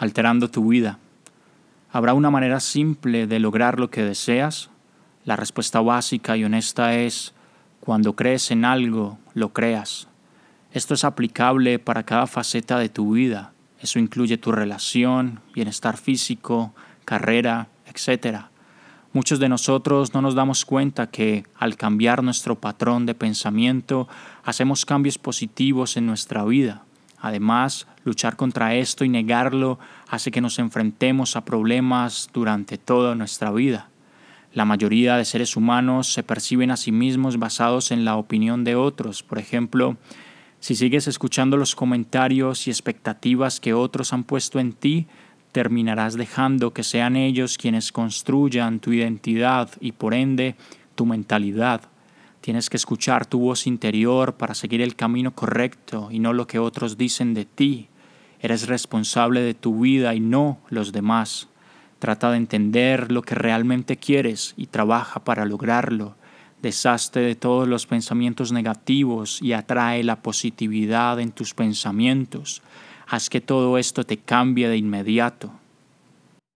alterando tu vida. ¿Habrá una manera simple de lograr lo que deseas? La respuesta básica y honesta es, cuando crees en algo, lo creas. Esto es aplicable para cada faceta de tu vida. Eso incluye tu relación, bienestar físico, carrera, etc. Muchos de nosotros no nos damos cuenta que al cambiar nuestro patrón de pensamiento hacemos cambios positivos en nuestra vida. Además, luchar contra esto y negarlo hace que nos enfrentemos a problemas durante toda nuestra vida. La mayoría de seres humanos se perciben a sí mismos basados en la opinión de otros. Por ejemplo, si sigues escuchando los comentarios y expectativas que otros han puesto en ti, terminarás dejando que sean ellos quienes construyan tu identidad y por ende tu mentalidad. Tienes que escuchar tu voz interior para seguir el camino correcto y no lo que otros dicen de ti. Eres responsable de tu vida y no los demás. Trata de entender lo que realmente quieres y trabaja para lograrlo. Deshazte de todos los pensamientos negativos y atrae la positividad en tus pensamientos. Haz que todo esto te cambie de inmediato.